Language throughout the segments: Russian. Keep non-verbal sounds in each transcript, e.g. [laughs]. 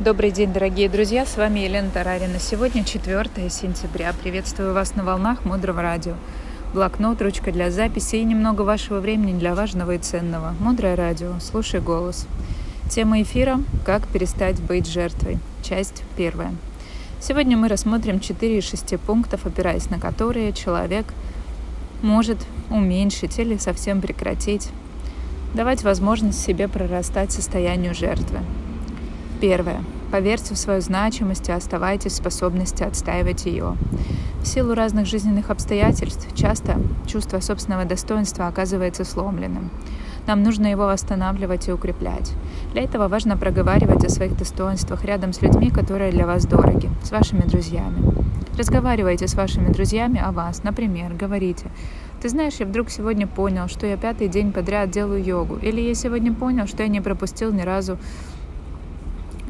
Добрый день, дорогие друзья, с вами Елена Тарарина. Сегодня 4 сентября. Приветствую вас на волнах Мудрого радио. Блокнот, ручка для записи и немного вашего времени для важного и ценного. Мудрое радио. Слушай голос. Тема эфира «Как перестать быть жертвой». Часть первая. Сегодня мы рассмотрим 4 из 6 пунктов, опираясь на которые человек может уменьшить или совсем прекратить, давать возможность себе прорастать состоянию жертвы. Первое. Поверьте в свою значимость и оставайтесь в способности отстаивать ее. В силу разных жизненных обстоятельств часто чувство собственного достоинства оказывается сломленным. Нам нужно его восстанавливать и укреплять. Для этого важно проговаривать о своих достоинствах рядом с людьми, которые для вас дороги, с вашими друзьями. Разговаривайте с вашими друзьями о вас. Например, говорите, ты знаешь, я вдруг сегодня понял, что я пятый день подряд делаю йогу. Или я сегодня понял, что я не пропустил ни разу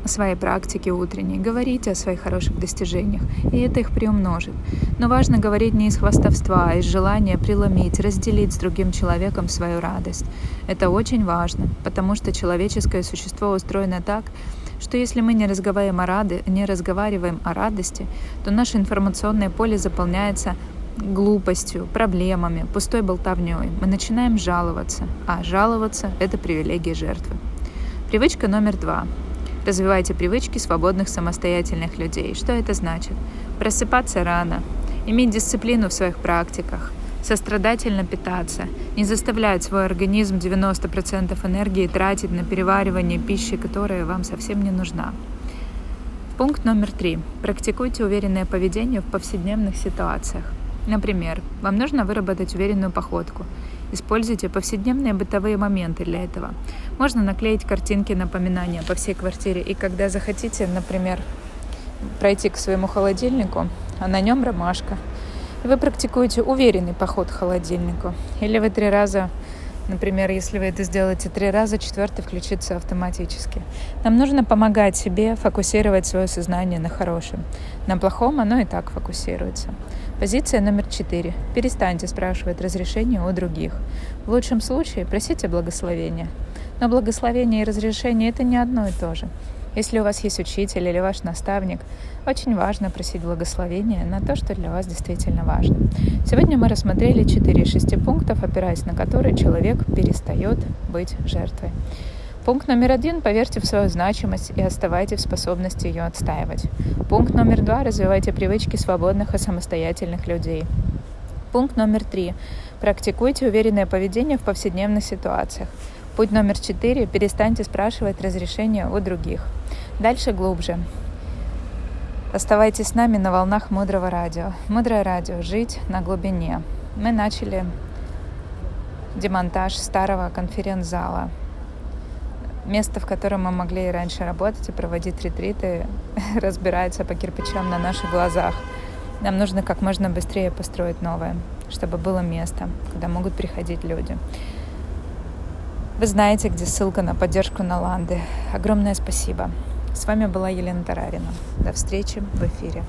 своей практике утренней, говорите о своих хороших достижениях, и это их приумножит. Но важно говорить не из хвастовства, а из желания преломить, разделить с другим человеком свою радость. Это очень важно, потому что человеческое существо устроено так, что если мы не разговариваем о, рады, не разговариваем о радости, то наше информационное поле заполняется глупостью, проблемами, пустой болтовней. Мы начинаем жаловаться, а жаловаться – это привилегия жертвы. Привычка номер два Развивайте привычки свободных самостоятельных людей. Что это значит? Просыпаться рано, иметь дисциплину в своих практиках, сострадательно питаться, не заставлять свой организм 90% энергии тратить на переваривание пищи, которая вам совсем не нужна. Пункт номер три. Практикуйте уверенное поведение в повседневных ситуациях. Например, вам нужно выработать уверенную походку – Используйте повседневные бытовые моменты для этого. Можно наклеить картинки напоминания по всей квартире. И когда захотите, например, пройти к своему холодильнику, а на нем ромашка, и вы практикуете уверенный поход к холодильнику. Или вы три раза Например, если вы это сделаете три раза, четвертый включится автоматически. Нам нужно помогать себе фокусировать свое сознание на хорошем. На плохом оно и так фокусируется. Позиция номер четыре. Перестаньте спрашивать разрешение у других. В лучшем случае просите благословения. Но благословение и разрешение – это не одно и то же. Если у вас есть учитель или ваш наставник, очень важно просить благословения на то, что для вас действительно важно. Сегодня мы рассмотрели 4 из 6 пунктов, опираясь на которые человек перестает быть жертвой. Пункт номер один – поверьте в свою значимость и оставайте в способности ее отстаивать. Пункт номер два – развивайте привычки свободных и самостоятельных людей. Пункт номер три – практикуйте уверенное поведение в повседневных ситуациях. Путь номер четыре – перестаньте спрашивать разрешения у других. Дальше глубже. Оставайтесь с нами на волнах Мудрого радио. Мудрое радио. Жить на глубине. Мы начали демонтаж старого конференц-зала. Место, в котором мы могли и раньше работать и проводить ретриты, [laughs] разбирается по кирпичам на наших глазах. Нам нужно как можно быстрее построить новое, чтобы было место, куда могут приходить люди. Вы знаете, где ссылка на поддержку Наланды. Огромное спасибо. С вами была Елена Тарарина. До встречи в эфире.